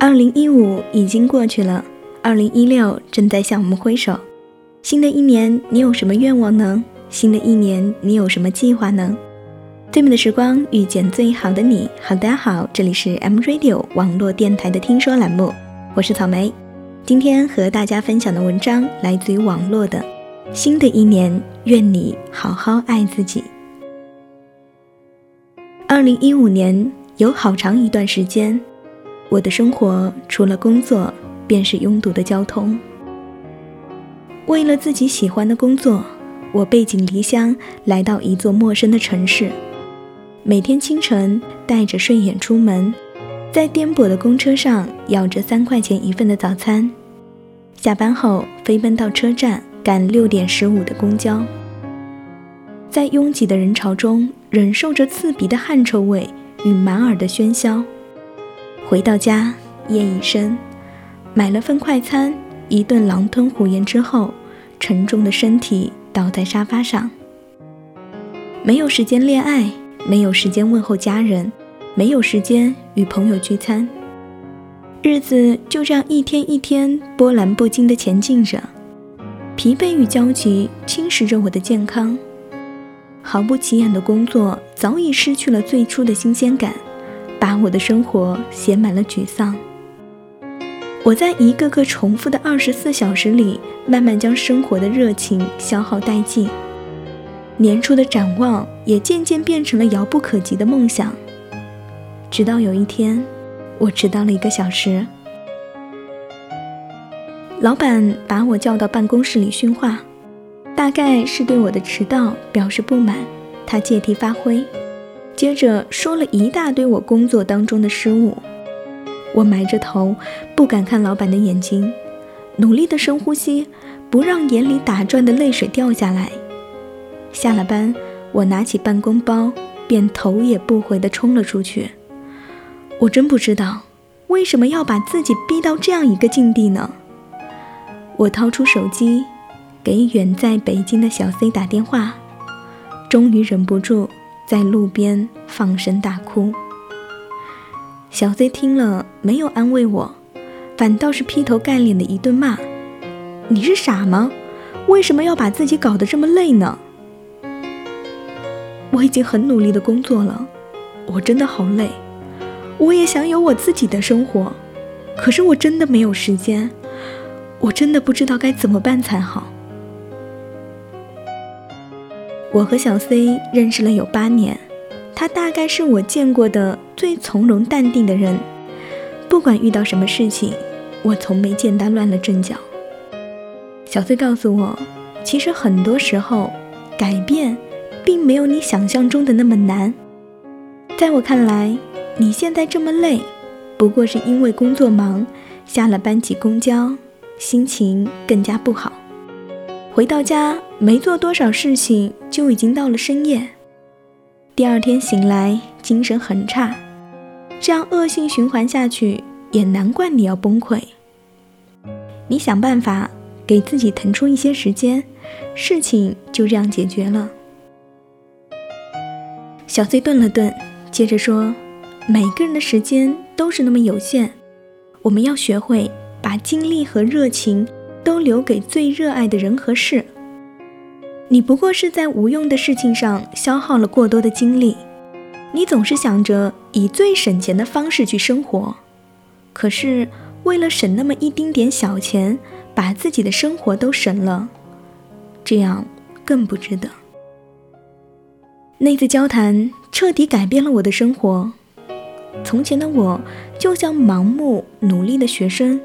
二零一五已经过去了，二零一六正在向我们挥手。新的一年，你有什么愿望呢？新的一年，你有什么计划呢？最美的时光，遇见最好的你。好，大家好，这里是 M Radio 网络电台的听说栏目，我是草莓。今天和大家分享的文章来自于网络的。新的一年，愿你好好爱自己。二零一五年有好长一段时间。我的生活除了工作，便是拥堵的交通。为了自己喜欢的工作，我背井离乡来到一座陌生的城市。每天清晨带着睡眼出门，在颠簸的公车上咬着三块钱一份的早餐，下班后飞奔到车站赶六点十五的公交，在拥挤的人潮中忍受着刺鼻的汗臭味与满耳的喧嚣。回到家，夜已深，买了份快餐，一顿狼吞虎咽之后，沉重的身体倒在沙发上。没有时间恋爱，没有时间问候家人，没有时间与朋友聚餐，日子就这样一天一天波澜不惊地前进着，疲惫与焦急侵蚀着我的健康，毫不起眼的工作早已失去了最初的新鲜感。把我的生活写满了沮丧。我在一个个重复的二十四小时里，慢慢将生活的热情消耗殆尽。年初的展望也渐渐变成了遥不可及的梦想。直到有一天，我迟到了一个小时，老板把我叫到办公室里训话，大概是对我的迟到表示不满，他借题发挥。接着说了一大堆我工作当中的失误，我埋着头，不敢看老板的眼睛，努力的深呼吸，不让眼里打转的泪水掉下来。下了班，我拿起办公包，便头也不回地冲了出去。我真不知道为什么要把自己逼到这样一个境地呢？我掏出手机，给远在北京的小 C 打电话，终于忍不住。在路边放声大哭，小 Z 听了没有安慰我，反倒是劈头盖脸的一顿骂：“你是傻吗？为什么要把自己搞得这么累呢？”我已经很努力的工作了，我真的好累，我也想有我自己的生活，可是我真的没有时间，我真的不知道该怎么办才好。我和小 C 认识了有八年，他大概是我见过的最从容淡定的人。不管遇到什么事情，我从没见他乱了阵脚。小 C 告诉我，其实很多时候，改变并没有你想象中的那么难。在我看来，你现在这么累，不过是因为工作忙，下了班挤公交，心情更加不好。回到家没做多少事情，就已经到了深夜。第二天醒来精神很差，这样恶性循环下去，也难怪你要崩溃。你想办法给自己腾出一些时间，事情就这样解决了。小 C 顿了顿，接着说：“每个人的时间都是那么有限，我们要学会把精力和热情。”都留给最热爱的人和事。你不过是在无用的事情上消耗了过多的精力。你总是想着以最省钱的方式去生活，可是为了省那么一丁点小钱，把自己的生活都省了，这样更不值得。那次交谈彻底改变了我的生活。从前的我就像盲目努力的学生，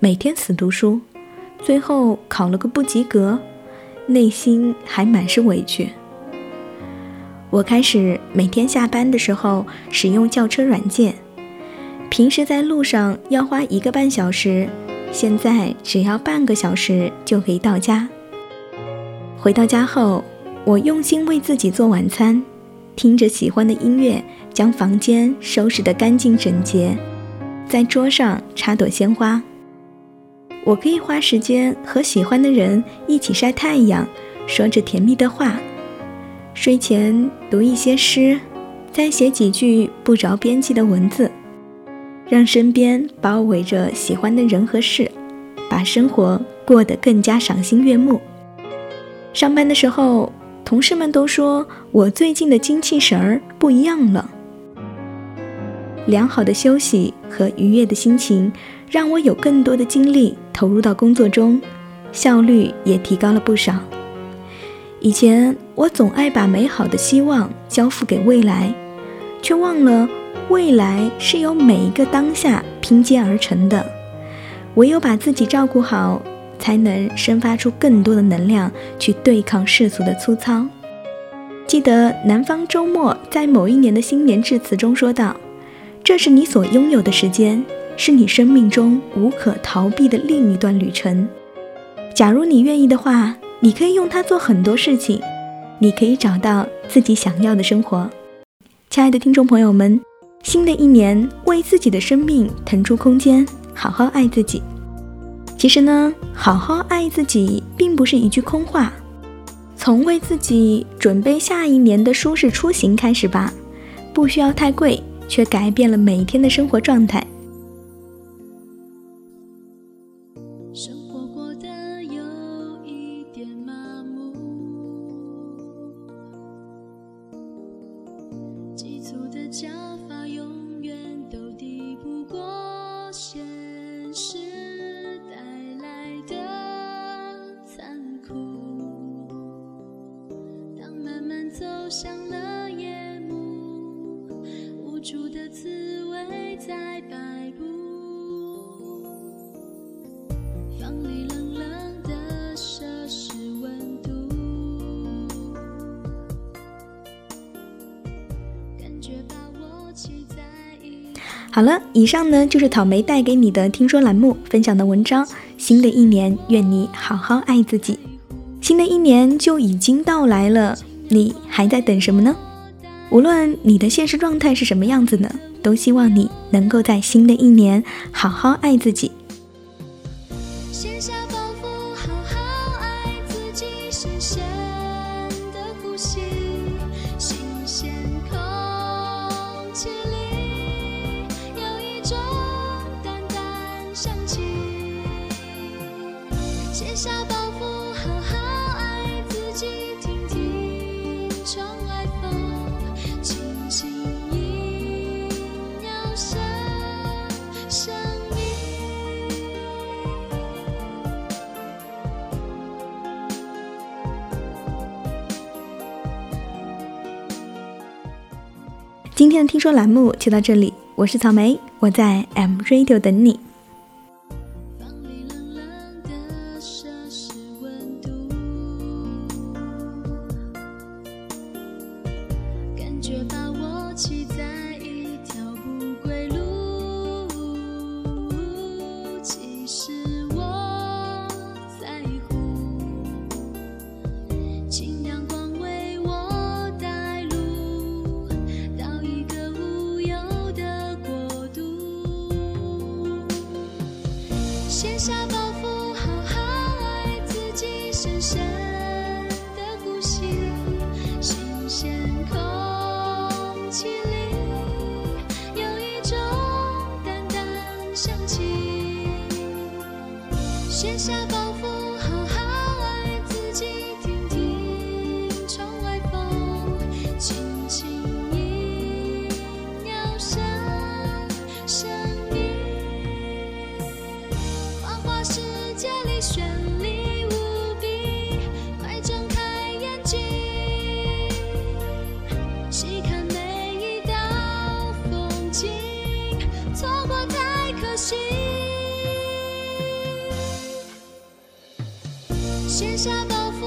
每天死读书。最后考了个不及格，内心还满是委屈。我开始每天下班的时候使用叫车软件，平时在路上要花一个半小时，现在只要半个小时就可以到家。回到家后，我用心为自己做晚餐，听着喜欢的音乐，将房间收拾得干净整洁，在桌上插朵鲜花。我可以花时间和喜欢的人一起晒太阳，说着甜蜜的话。睡前读一些诗，再写几句不着边际的文字。让身边包围着喜欢的人和事，把生活过得更加赏心悦目。上班的时候，同事们都说我最近的精气神儿不一样了。良好的休息和愉悦的心情，让我有更多的精力投入到工作中，效率也提高了不少。以前我总爱把美好的希望交付给未来，却忘了未来是由每一个当下拼接而成的。唯有把自己照顾好，才能生发出更多的能量去对抗世俗的粗糙。记得南方周末在某一年的新年致辞中说道。这是你所拥有的时间，是你生命中无可逃避的另一段旅程。假如你愿意的话，你可以用它做很多事情，你可以找到自己想要的生活。亲爱的听众朋友们，新的一年，为自己的生命腾出空间，好好爱自己。其实呢，好好爱自己并不是一句空话，从为自己准备下一年的舒适出行开始吧，不需要太贵。却改变了每天的生活状态。假发永远都抵不过现实带来的残酷。当慢慢走向了。好了，以上呢就是草莓带给你的听说栏目分享的文章。新的一年，愿你好好爱自己。新的一年就已经到来了，你还在等什么呢？无论你的现实状态是什么样子呢，都希望你能够在新的一年好好爱自己。今天的听说栏目就到这里，我是草莓，我在 M Radio 等你。卸卸下包袱，